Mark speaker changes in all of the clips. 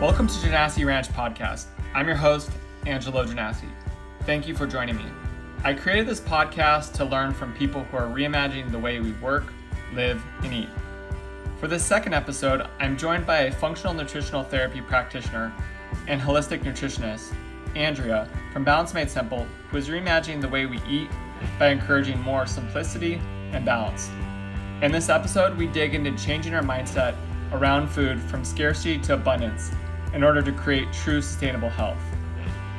Speaker 1: Welcome to Janassi Ranch Podcast. I'm your host, Angelo Janassi. Thank you for joining me. I created this podcast to learn from people who are reimagining the way we work, live, and eat. For this second episode, I'm joined by a functional nutritional therapy practitioner and holistic nutritionist, Andrea from Balance Made Simple, who is reimagining the way we eat by encouraging more simplicity and balance. In this episode, we dig into changing our mindset around food from scarcity to abundance in order to create true sustainable health.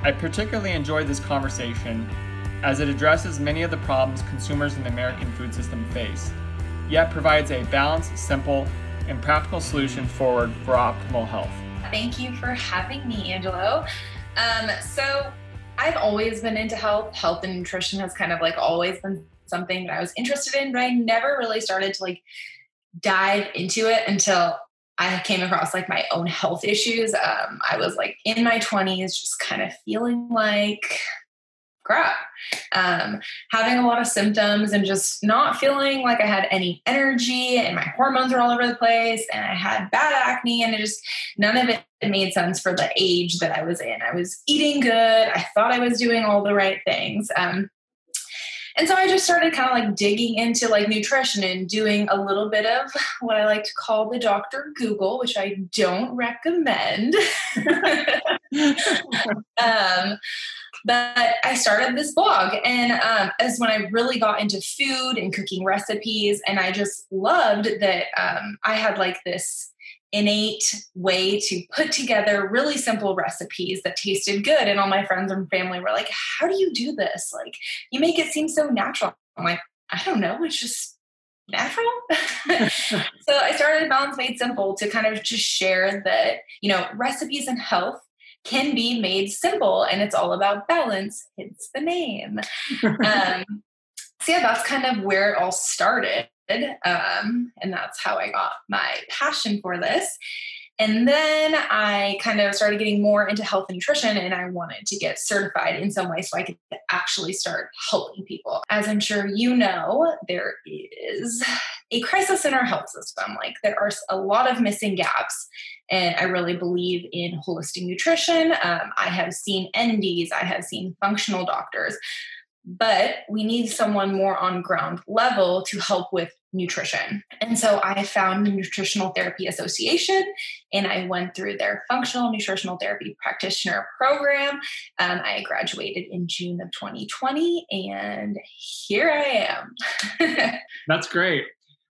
Speaker 1: I particularly enjoyed this conversation as it addresses many of the problems consumers in the American food system face, yet provides a balanced, simple, and practical solution forward for optimal health.
Speaker 2: Thank you for having me, Angelo. Um, so, I've always been into health. Health and nutrition has kind of like always been something that I was interested in, but I never really started to like dive into it until I came across like my own health issues. Um, I was like in my 20s, just kind of feeling like crap, um, having a lot of symptoms and just not feeling like I had any energy and my hormones were all over the place and I had bad acne and it just none of it made sense for the age that I was in. I was eating good. I thought I was doing all the right things. Um, and so I just started kind of like digging into like nutrition and doing a little bit of what I like to call the Dr. Google, which I don't recommend. um, but I started this blog, and um, as when I really got into food and cooking recipes, and I just loved that um, I had like this innate way to put together really simple recipes that tasted good. And all my friends and family were like, How do you do this? Like, you make it seem so natural. I'm like, I don't know. It's just natural. so I started Balance Made Simple to kind of just share that, you know, recipes and health can be made simple and it's all about balance, hence the name. um, so yeah, that's kind of where it all started. Um, and that's how I got my passion for this. And then I kind of started getting more into health and nutrition, and I wanted to get certified in some way so I could actually start helping people. As I'm sure you know, there is a crisis in our health system. Like, there are a lot of missing gaps. And I really believe in holistic nutrition. Um, I have seen NDs, I have seen functional doctors but we need someone more on ground level to help with nutrition. And so I found the Nutritional Therapy Association and I went through their functional nutritional therapy practitioner program. Um, I graduated in June of 2020 and here I
Speaker 1: am. That's great.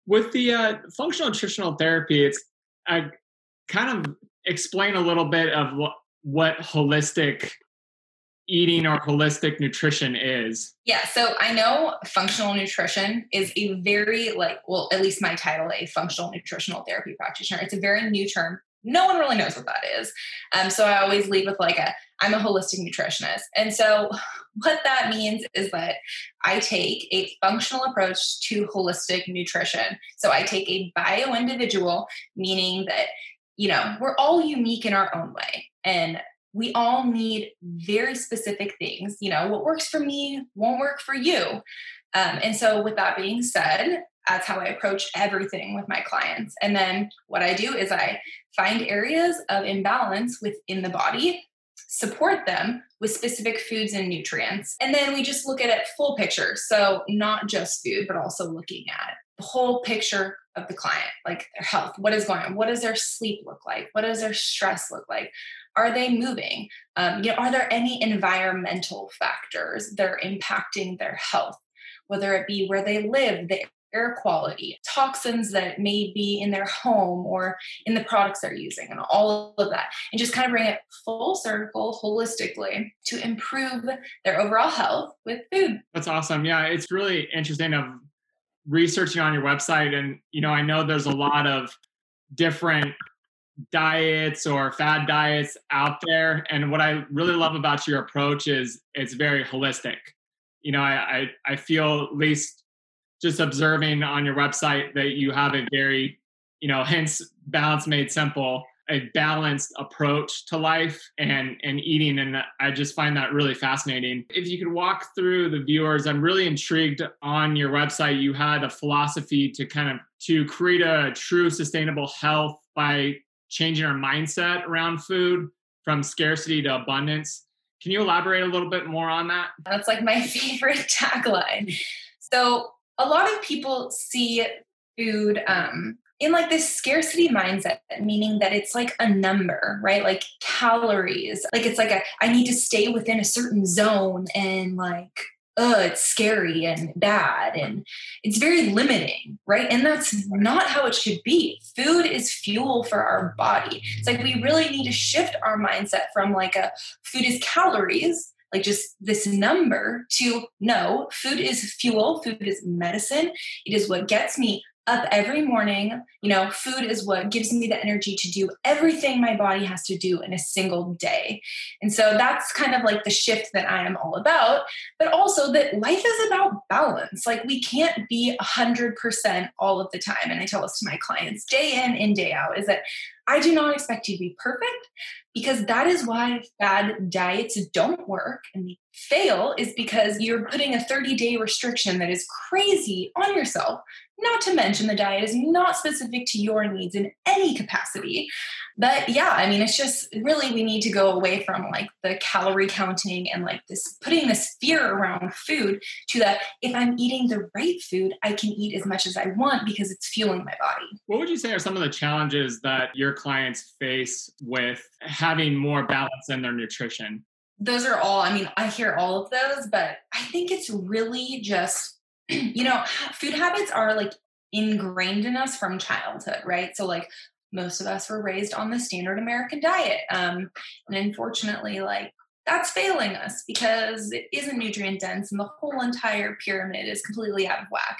Speaker 1: With the uh, functional nutritional therapy, it's I kind of explain a little bit of what, what holistic eating or holistic nutrition is?
Speaker 2: Yeah, so I know functional nutrition is a very like well, at least my title, a functional nutritional therapy practitioner. It's a very new term. No one really knows what that is. Um, so I always lead with like a I'm a holistic nutritionist. And so what that means is that I take a functional approach to holistic nutrition. So I take a bio individual, meaning that you know, we're all unique in our own way. And we all need very specific things. You know, what works for me won't work for you. Um, and so, with that being said, that's how I approach everything with my clients. And then what I do is I find areas of imbalance within the body, support them with specific foods and nutrients. And then we just look at it full picture. So, not just food, but also looking at the whole picture of the client, like their health. What is going on? What does their sleep look like? What does their stress look like? Are they moving? Um, you know, are there any environmental factors that are impacting their health? Whether it be where they live, the air quality, toxins that may be in their home or in the products they're using, and all of that, and just kind of bring it full circle holistically to improve their overall health with food.
Speaker 1: That's awesome. Yeah, it's really interesting of researching on your website, and you know, I know there's a lot of different diets or fad diets out there. And what I really love about your approach is it's very holistic. You know, I, I, I feel at least just observing on your website that you have a very, you know, hence balance made simple, a balanced approach to life and and eating. And I just find that really fascinating. If you could walk through the viewers, I'm really intrigued on your website. You had a philosophy to kind of to create a true sustainable health by changing our mindset around food from scarcity to abundance. Can you elaborate a little bit more on that?
Speaker 2: That's like my favorite tagline. So, a lot of people see food um, in like this scarcity mindset, meaning that it's like a number, right? Like calories. Like it's like a, I need to stay within a certain zone and like, oh, it's scary and bad. And it's very limiting, right? And that's not how it should be. Food is fuel for our body. It's like we really need to shift our mindset from like a food is calories like just this number to no, food is fuel, food is medicine. It is what gets me up every morning. You know, food is what gives me the energy to do everything my body has to do in a single day. And so that's kind of like the shift that I am all about, but also that life is about balance. Like we can't be 100% all of the time. And I tell this to my clients day in and day out is that I do not expect you to be perfect because that is why bad diets don't work and they fail is because you're putting a 30 day restriction that is crazy on yourself not to mention the diet is not specific to your needs in any capacity. But yeah, I mean, it's just really we need to go away from like the calorie counting and like this putting this fear around food to that if I'm eating the right food, I can eat as much as I want because it's fueling my body.
Speaker 1: What would you say are some of the challenges that your clients face with having more balance in their nutrition?
Speaker 2: Those are all, I mean, I hear all of those, but I think it's really just you know, food habits are like ingrained in us from childhood, right? So, like, most of us were raised on the standard American diet. Um, and unfortunately, like, that's failing us because it isn't nutrient dense and the whole entire pyramid is completely out of whack.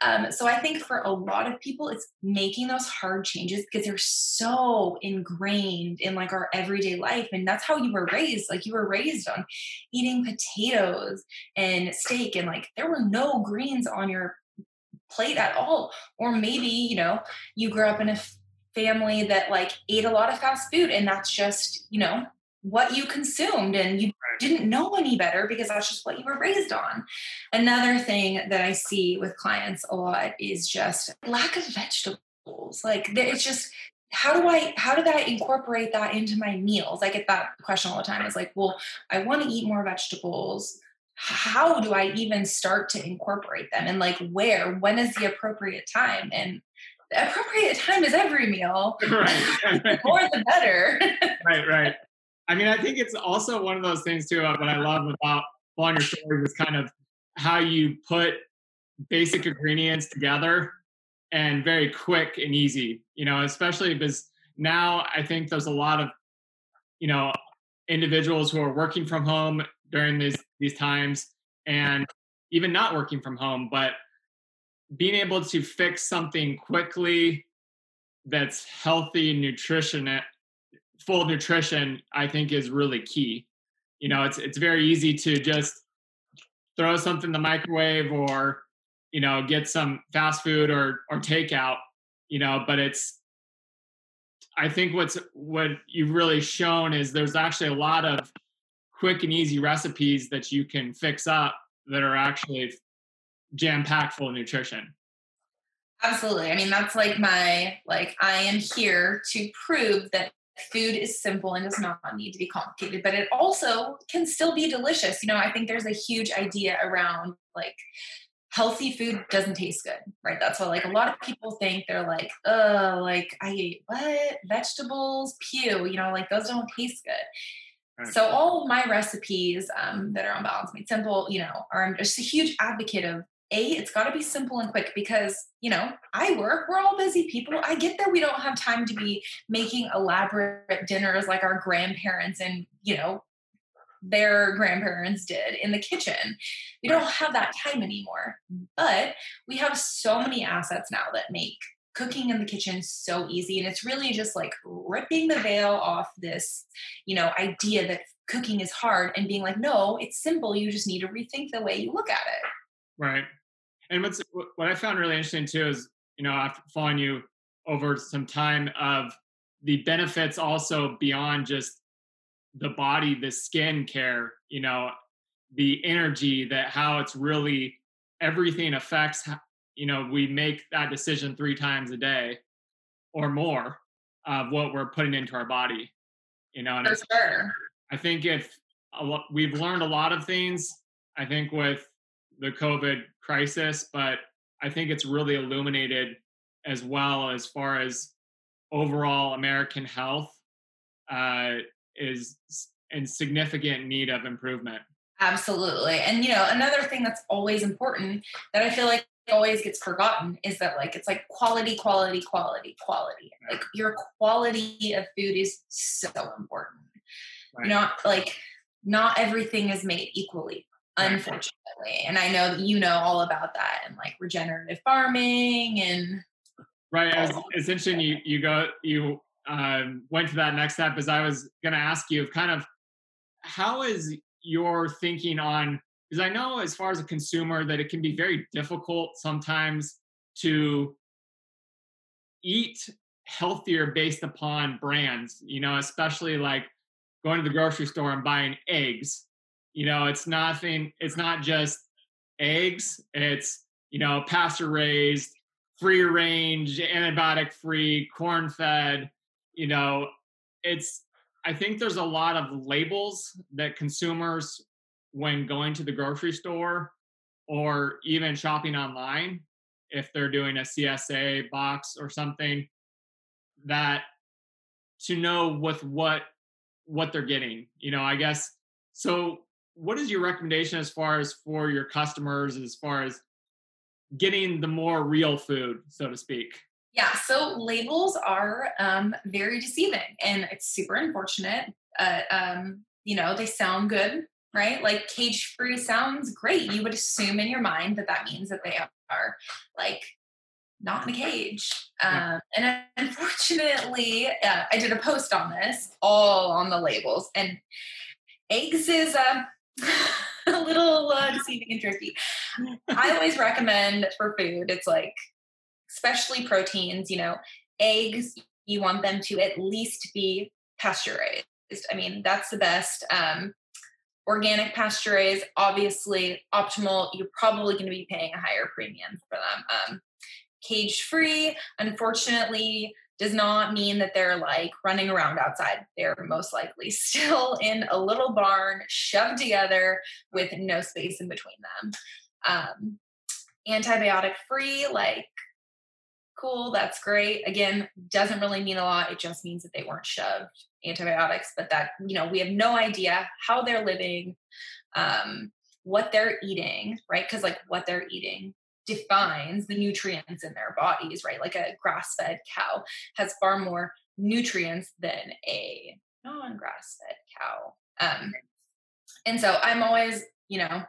Speaker 2: Um, so I think for a lot of people, it's making those hard changes because they're so ingrained in like our everyday life. And that's how you were raised. Like you were raised on eating potatoes and steak, and like there were no greens on your plate at all. Or maybe, you know, you grew up in a family that like ate a lot of fast food and that's just, you know, what you consumed and you didn't know any better because that's just what you were raised on. Another thing that I see with clients a lot is just lack of vegetables. Like it's just how do I how did I incorporate that into my meals? I get that question all the time. It's like, well, I want to eat more vegetables. How do I even start to incorporate them? And like where? When is the appropriate time? And the appropriate time is every meal. Right. the more the better.
Speaker 1: right, right. I mean, I think it's also one of those things too. What I love about following your stories is kind of how you put basic ingredients together and very quick and easy. You know, especially because now I think there's a lot of you know individuals who are working from home during these these times and even not working from home, but being able to fix something quickly that's healthy, and nutrition full nutrition, I think, is really key. You know, it's it's very easy to just throw something in the microwave or you know get some fast food or or takeout. You know, but it's I think what's what you've really shown is there's actually a lot of quick and easy recipes that you can fix up that are actually jam packed full of nutrition.
Speaker 2: Absolutely. I mean, that's like my like I am here to prove that food is simple and does not need to be complicated, but it also can still be delicious. You know, I think there's a huge idea around like healthy food doesn't taste good, right? That's what like a lot of people think. They're like, oh, like I ate what? Vegetables, pew, you know, like those don't taste good. Right. So all of my recipes um, that are on Balance Made Simple, you know, are I'm just a huge advocate of a it's got to be simple and quick because you know i work we're all busy people. I get that we don't have time to be making elaborate dinners like our grandparents and you know their grandparents did in the kitchen. We don't have that time anymore but we have so many assets now that make cooking in the kitchen so easy and it's really just like ripping the veil off this you know idea that cooking is hard and being like no it's simple you just need to rethink the way you look at it
Speaker 1: right and what's what I found really interesting too is you know after following you over some time of the benefits also beyond just the body, the skin care, you know, the energy that how it's really everything affects. You know, we make that decision three times a day or more. of what we're putting into our body. You know, and
Speaker 2: For sure.
Speaker 1: I think if we've learned a lot of things, I think with the COVID crisis, but I think it's really illuminated as well as far as overall American health uh, is in significant need of improvement.
Speaker 2: Absolutely. And you know, another thing that's always important that I feel like always gets forgotten is that like it's like quality, quality, quality, quality. Like your quality of food is so important.
Speaker 1: Right.
Speaker 2: Not like not everything is made equally. Unfortunately. And I know that you know all about that and like regenerative farming and
Speaker 1: Right. It's,
Speaker 2: Oh.
Speaker 1: it's interesting. You you go you um, went to that next step. As I was going to ask you, of kind of how is your thinking on? Because I know, as far as a consumer, that it can be very difficult sometimes to eat healthier based upon brands. You know, especially like going to the grocery store and buying eggs. You know, it's nothing. It's not just eggs. It's you know pasture raised free range, antibiotic free, corn fed, you know, it's I think there's a lot of labels that consumers when going to the grocery store or even shopping online if they're doing a CSA box or something that to know with what what they're getting. You know, I guess so what is your recommendation as far as for your customers as far as getting the more real food, so to speak.
Speaker 2: Yeah, so labels are um, very deceiving, and it's super unfortunate. Uh, um, you know, they sound good, right? Like cage free sounds great. You would assume in your mind that that means that they are like not in a cage. Um, and unfortunately, uh, I did a post on this, all on the labels, and eggs is a, a little uh, deceiving and tricky. I always recommend for food, it's like, especially proteins, you know, eggs, you want them to at least be pasteurized. I mean, that's the best. Um, organic pasture raised, obviously optimal. You're probably going to be paying a higher premium for them. Um, cage free, unfortunately, does not mean that they're like running around outside. They're most likely still in a little barn, shoved together with no space in between them. Um, antibiotic free, like, cool, that's great. Again, doesn't really mean a lot. It just means that they weren't shoved antibiotics, but that, you know, we have no idea how they're living, um, what they're eating, right? Because, like, what they're eating defines the nutrients in their bodies, right? Like a grass fed cow has far more nutrients than a non grass fed cow. Um, and so I'm always, you know,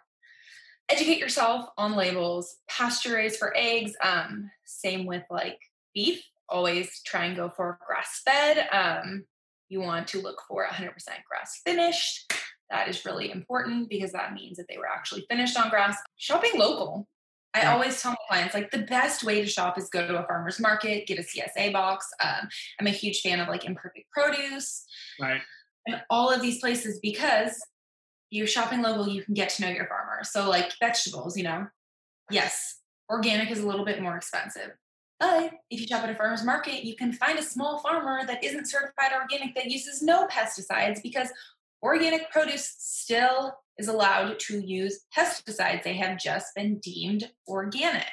Speaker 2: educate yourself on labels. Pasture raised for eggs. Um, same with like beef. Always try and go for grass fed. Um, you want to look for 100% grass finished. That is really important because that means that they were actually finished on grass. Shopping local. I
Speaker 1: Yeah.
Speaker 2: always tell my clients like the best way to shop is go to a farmer's market, get a CSA box. Um, I'm a huge fan of like imperfect produce
Speaker 1: Right.
Speaker 2: and all of these places because you're shopping local, you can get to know your farmer. So, like vegetables, you know, yes, organic is a little bit more expensive. But if you shop at a farmer's market, you can find a small farmer that isn't certified organic that uses no pesticides because organic produce still is allowed to use pesticides. They have just been deemed organic.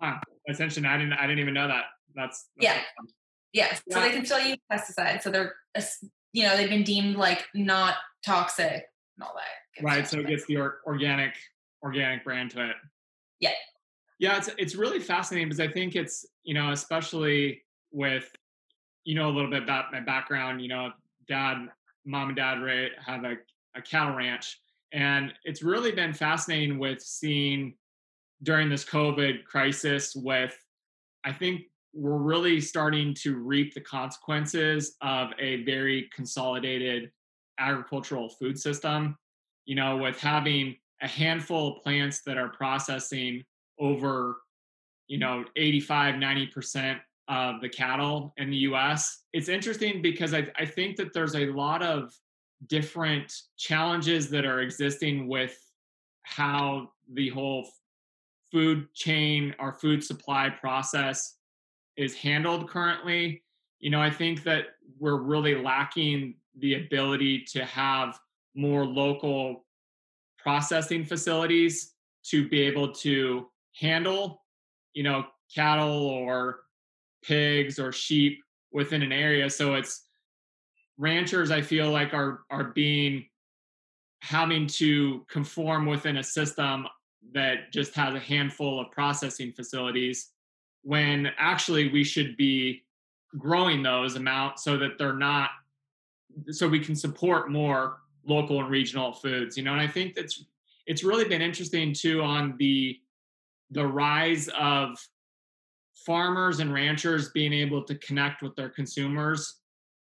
Speaker 1: Wow. That's interesting. I didn't I didn't even know that. That's, that's
Speaker 2: Yeah.
Speaker 1: awesome.
Speaker 2: Yes, so they can still use pesticides. So they're, you know, they've been deemed like not toxic and all that.
Speaker 1: Right. So it gets the or- organic organic brand to it.
Speaker 2: Yeah.
Speaker 1: Yeah, it's it's really fascinating because I think it's, you know, especially with you know a little bit about my background, you know, dad, mom and dad have a, a cattle ranch. And it's really been fascinating with seeing during this COVID crisis with I think we're really starting to reap the consequences of a very consolidated agricultural food system. You know, with having a handful of plants that are processing over, you know, 85, 90% of the cattle in the US. It's interesting because I, I think that there's a lot of different challenges that are existing with how the whole food chain or food supply process is handled currently you know, I think that we're really lacking the ability to have more local processing facilities to be able to handle, you know, cattle or pigs or sheep within an area. So it's ranchers I feel like are are being having to conform within a system that just has a handful of processing facilities when actually we should be growing those amounts so that they're not so we can support more local and regional foods you know and i think that's it's really been interesting too on the the rise of farmers and ranchers being able to connect with their consumers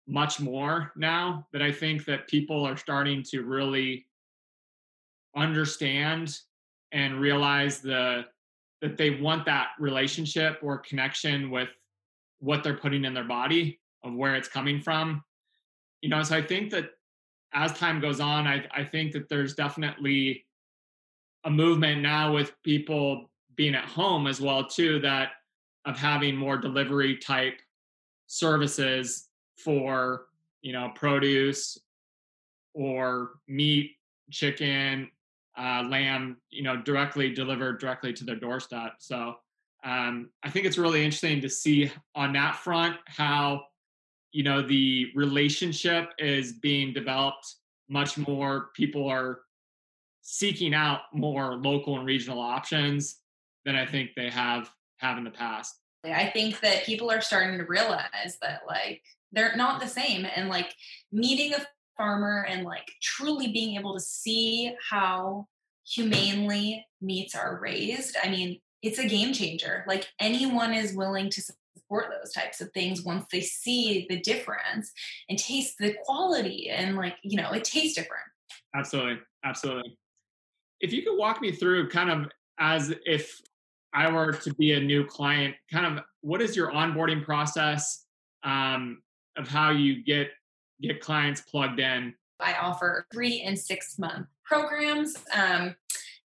Speaker 1: much more now that I think that people are starting to really understand and realize the that they want that relationship or connection with what they're putting in their body of where it's coming from. You know so i think that as time goes on i, I think that there's definitely a movement now with people being at home as well too that of having more delivery type services for you know produce or meat chicken uh, lamb you know directly delivered directly to their doorstep. So um, i think it's really interesting to see on that front how you know the relationship is being developed much more. People are seeking out more local and regional options than i think they have have in the past.
Speaker 2: I think that people are starting to realize that like they're not the same and like meeting a farmer and like truly being able to see how humanely meats are raised i mean it's a game changer. Like anyone is willing to support those types of things once they see the difference and taste the quality and like you know it tastes different.
Speaker 1: Absolutely. Absolutely. If you could walk me through kind of as if i were to be a new client kind of what is your onboarding process um, of how you get get clients plugged in?
Speaker 2: I offer three and six month programs, um,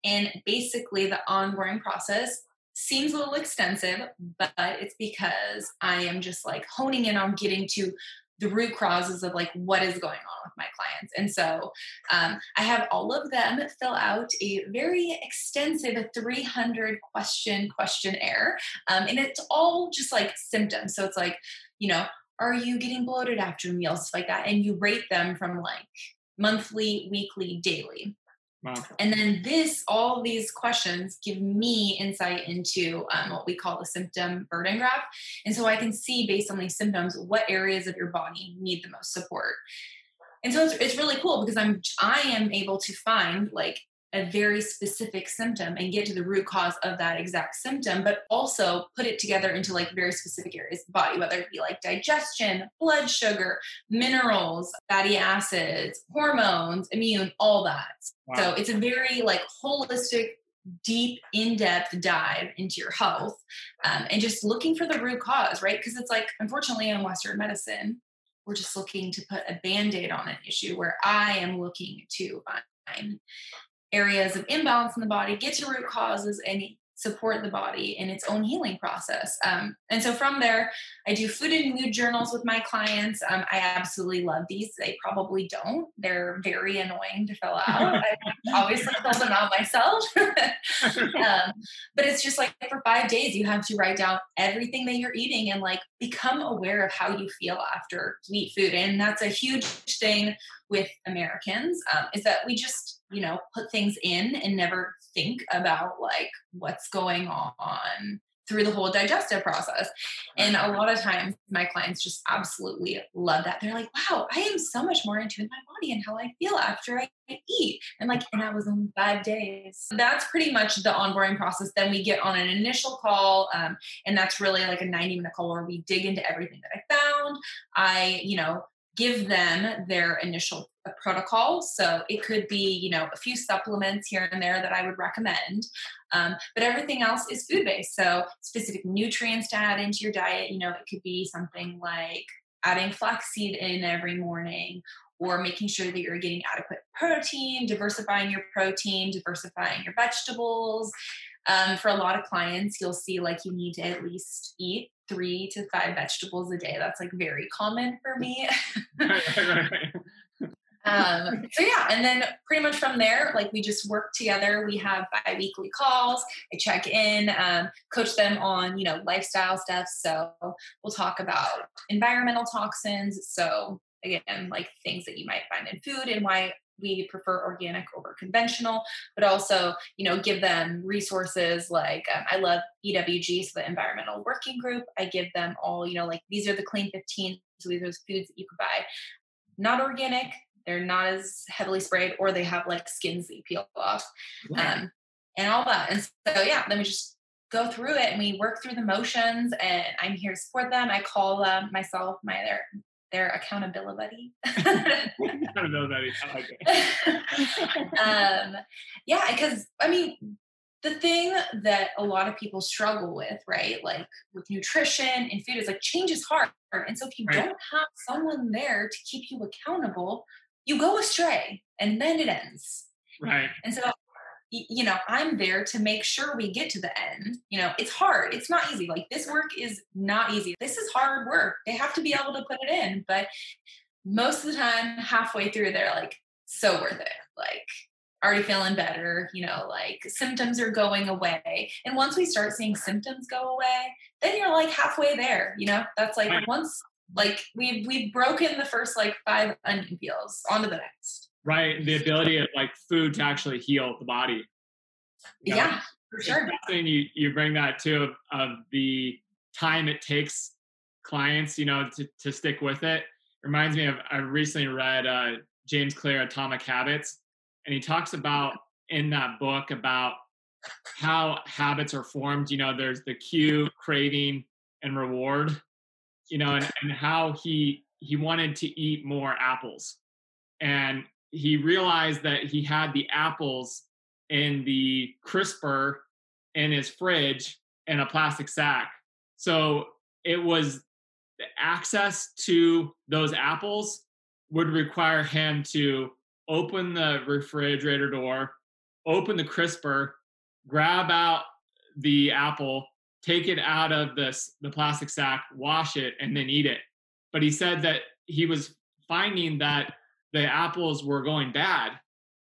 Speaker 2: and basically the onboarding process seems a little extensive, but it's because I am just like honing in on getting to the root causes of like what is going on with my clients. And so um, I have all of them fill out a very extensive 300 question questionnaire. Um, and it's all just like symptoms. So it's like, you know, are you getting bloated after meals, like that. And you rate them from like monthly, weekly, daily. And then this, all these questions give me insight into um, what we call the symptom burden graph. And so I can see based on these symptoms what areas of your body need the most support. And so it's, it's really cool because I'm I am able to find like a very specific symptom and get to the root cause of that exact symptom, but also put it together into like very specific areas of the body, whether it be like digestion, blood sugar, minerals, fatty acids, hormones, immune, all that. Wow. So it's a very like holistic deep in-depth dive into your health um, and just looking for the root cause right because it's like unfortunately in western medicine we're just looking to put a band-aid on an issue where i am looking to find areas of imbalance in the body, get to root causes, and support the body in its own healing process. Um, and so from there, I do food and mood journals with my clients. Um, I absolutely love these. They probably don't. They're very annoying to fill out. I obviously fill them out myself. um, but it's just like for five days, you have to write down everything that you're eating and like become aware of how you feel after you eat food. And that's a huge thing with Americans um, is that we just you know put things in and never think about like what's going on through the whole digestive process. And a lot of times my clients just absolutely love that. They're like, wow, I am so much more into my body and how I feel after I eat. And like, and that was only five days. That's pretty much the onboarding process. Then we get on an initial call. Um, and that's really like a 90 minute call where we dig into everything that I found. I, you know, give them their initial protocol. So it could be, you know, a few supplements here and there that I would recommend. Um, but everything else is food based. So specific nutrients to add into your diet, you know, it could be something like adding flaxseed in every morning or making sure that you're getting adequate protein, diversifying your protein, diversifying your vegetables. Um, for a lot of clients, you'll see like you need to at least eat three to five vegetables a day. That's like very common for me. um, so yeah, and then pretty much from there, like we just work together. We have bi-weekly calls. I check in, um, coach them on you know lifestyle stuff. So we'll talk about environmental toxins. So again, like things that you might find in food and why we prefer organic over conventional but also you know give them resources like um, i love ewg so the environmental working group i give them all you know like these are the clean 15 so these are the foods that you could buy not organic they're not as heavily sprayed or they have like skins that you peel off um, and all that and so yeah then we just go through it and we work through the motions and i'm here to support them i call them myself my their their accountability
Speaker 1: accountability I like it.
Speaker 2: um yeah because i mean the thing that a lot of people struggle with, right? Like with nutrition and food is like change is hard. And so if you right. don't have someone there to keep you accountable, you go astray and then it ends.
Speaker 1: Right.
Speaker 2: And so, you know, I'm there to make sure we get to the end. You know, it's hard. It's not easy. Like this work is not easy. This is hard work. They have to be able to put it in. But most of the time, halfway through, they're like, so worth it. Like, already feeling better, you know, like symptoms are going away. And once we start seeing symptoms go away, then you're like halfway there, you know? That's like right. once like we've we've broken the first like five onion peels onto the next.
Speaker 1: Right the ability of like food to actually heal the body.
Speaker 2: You know? yeah for sure.
Speaker 1: you you bring that too of, of the time it takes clients you know to, to stick with it. Reminds me of i recently read uh, james clear atomic habits and he talks about in that book about how habits are formed you know there's the cue craving and reward you know, and, and how he he wanted to eat more apples. And he realized that he had the apples in the crisper in his fridge in a plastic sack. So it was the access to those apples would require him to open the refrigerator door, open the crisper, grab out the apple, take it out of this the plastic sack, wash it, and then eat it. But he said that he was finding that the apples were going bad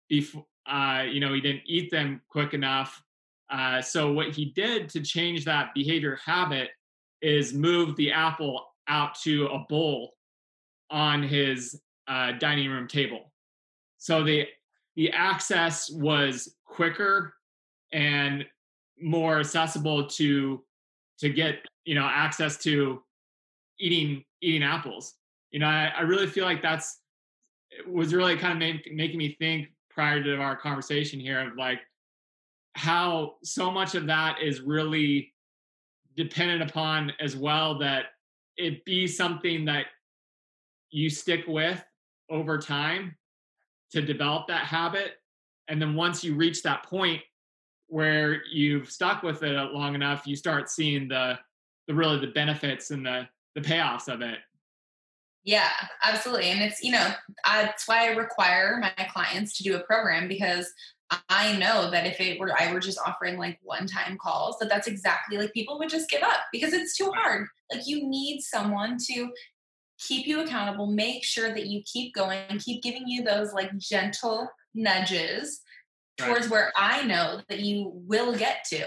Speaker 1: before uh, you know he didn't eat them quick enough. Uh, so what he did to change that behavior habit is move the apple out to a bowl on his uh, dining room table. So the the access was quicker and more accessible to to get you know access to eating eating apples. You know i, I really feel like that's was really kind of make, making me think prior to our conversation here of like how so much of that is really dependent upon as well that it be something that you stick with over time to develop that habit. And then once you reach that point where you've stuck with it long enough, you start seeing the the really the benefits and the the payoffs of it.
Speaker 2: Yeah, absolutely. And it's, you know, that's why I require my clients to do a program because I know that if it were I were just offering like one-time calls, that that's exactly like people would just give up because it's too hard. Like you need someone to keep you accountable, make sure that you keep going, keep giving you those like gentle nudges towards right. where I know that you will get to.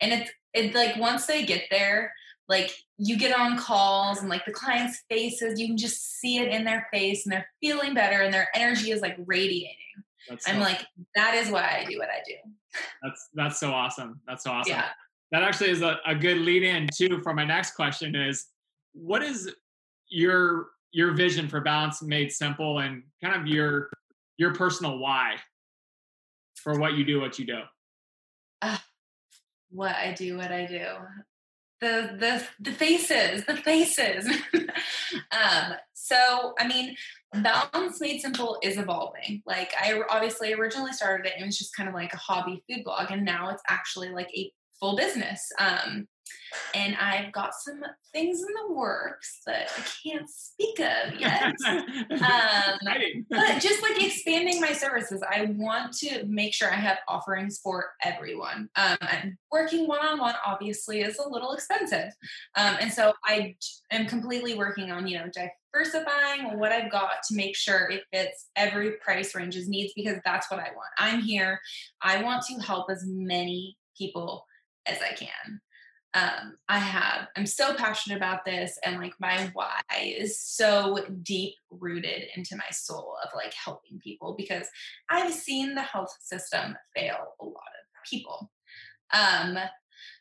Speaker 2: And it's it's like once they get there, like you get on calls and like the clients' faces, you can just see it in their face and they're feeling better and their energy is like radiating. That's I'm like, that is why I do what I do.
Speaker 1: That's that's so awesome. That's so awesome. Yeah. That actually is a, a good lead in too for my next question is what is your your vision for balance made simple and kind of your your personal why for what you do, what you do?
Speaker 2: Uh, what I do, what I do. The the the faces, the faces. um, so I mean, Balance Made Simple is evolving. Like I obviously originally started it, and it was just kind of like a hobby food blog, and now it's actually like a full business. Um, and I've got some things in the works that I can't speak of yet. um, but just like expanding my services, I want to make sure I have offerings for everyone. Um, and working one on one obviously is a little expensive, um, and so I am completely working on you know diversifying what I've got to make sure it fits every price range's needs because that's what I want. I'm here. I want to help as many people as I can um, I have, I'm so passionate about this, and like my why is so deep rooted into my soul of like helping people because I've seen the health system fail a lot of people. Um,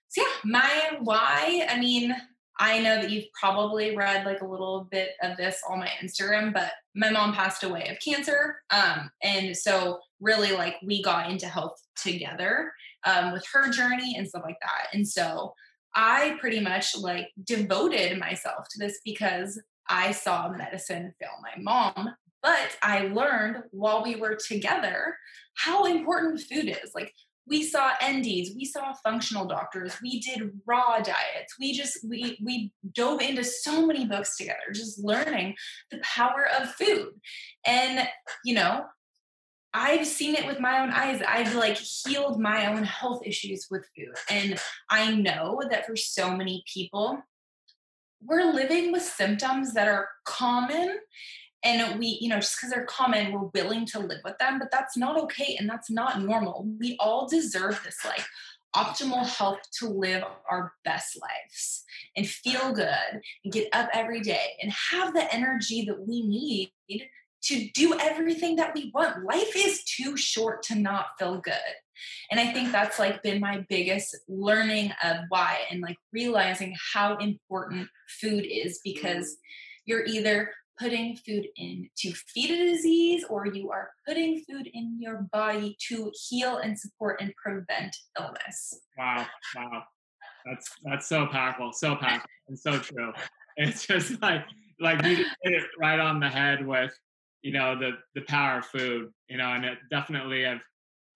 Speaker 2: so yeah, my why, I mean, I know that you've probably read like a little bit of this on my Instagram, but my mom passed away of cancer. Um, and so really like we got into health together um, with her journey and stuff like that. And so I pretty much like devoted myself to this because I saw medicine fail my mom. But I learned while we were together how important food is. Like we saw NDs, we saw functional doctors, we did raw diets. We just we we dove into so many books together, just learning the power of food. And you know, I've seen it with my own eyes. I've like healed my own health issues with food. And I know that for so many people, we're living with symptoms that are common. And we, you know, just because they're common, we're willing to live with them, but that's not okay and that's not normal. We all deserve this like optimal health to live our best lives and feel good and get up every day and have the energy that we need to do everything that we want. Life is too short to not feel good. And I think that's like been my biggest learning of why and like realizing how important food is because you're either putting food in to feed a disease or you are putting food in your body to heal and support and prevent illness.
Speaker 1: Wow. Wow. That's that's so powerful, so powerful and so true. It's just like like you hit it right on the head with you know the the power of food you know and it definitely i've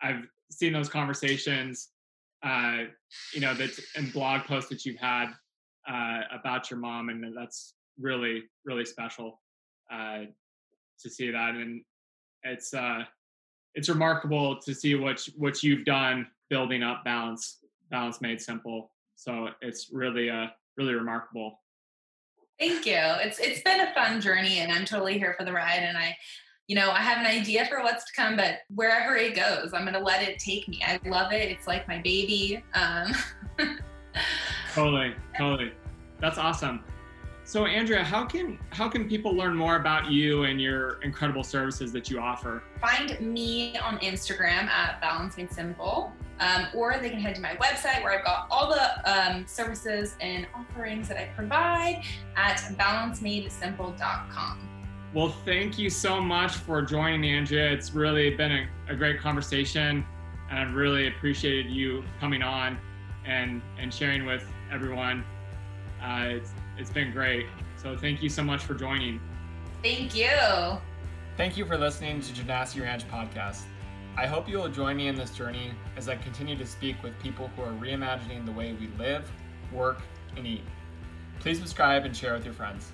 Speaker 1: i've seen those conversations uh you know that and blog posts that you've had uh about your mom and that's really really special uh to see that and it's uh it's remarkable to see what what you've done building up balance balance made simple. So it's really uh really remarkable
Speaker 2: Thank you. It's it's been a fun journey and I'm totally here for the ride and I you know, I have an idea for what's to come, but wherever it goes, I'm going to let it take me. I love it. It's like my baby. Um,
Speaker 1: totally, totally. That's awesome. So, Andrea, how can how can people learn more about you and your incredible services that you offer?
Speaker 2: Find me on Instagram at Balancing Simple, um, or they can head to my website where I've got all the um, services and offerings that I provide at balanceMadeSimple.com.
Speaker 1: Well, thank you so much for joining, Andrea. It's really been a, a great conversation, and I've really appreciated you coming on and and sharing with everyone. Uh, it's it's been great. So thank you so much for joining.
Speaker 2: Thank you.
Speaker 1: Thank you for listening to Genasi Ranch podcast. I hope you will join me in this journey as I continue to speak with people who are reimagining the way we live, work, and eat. Please subscribe and share with your friends.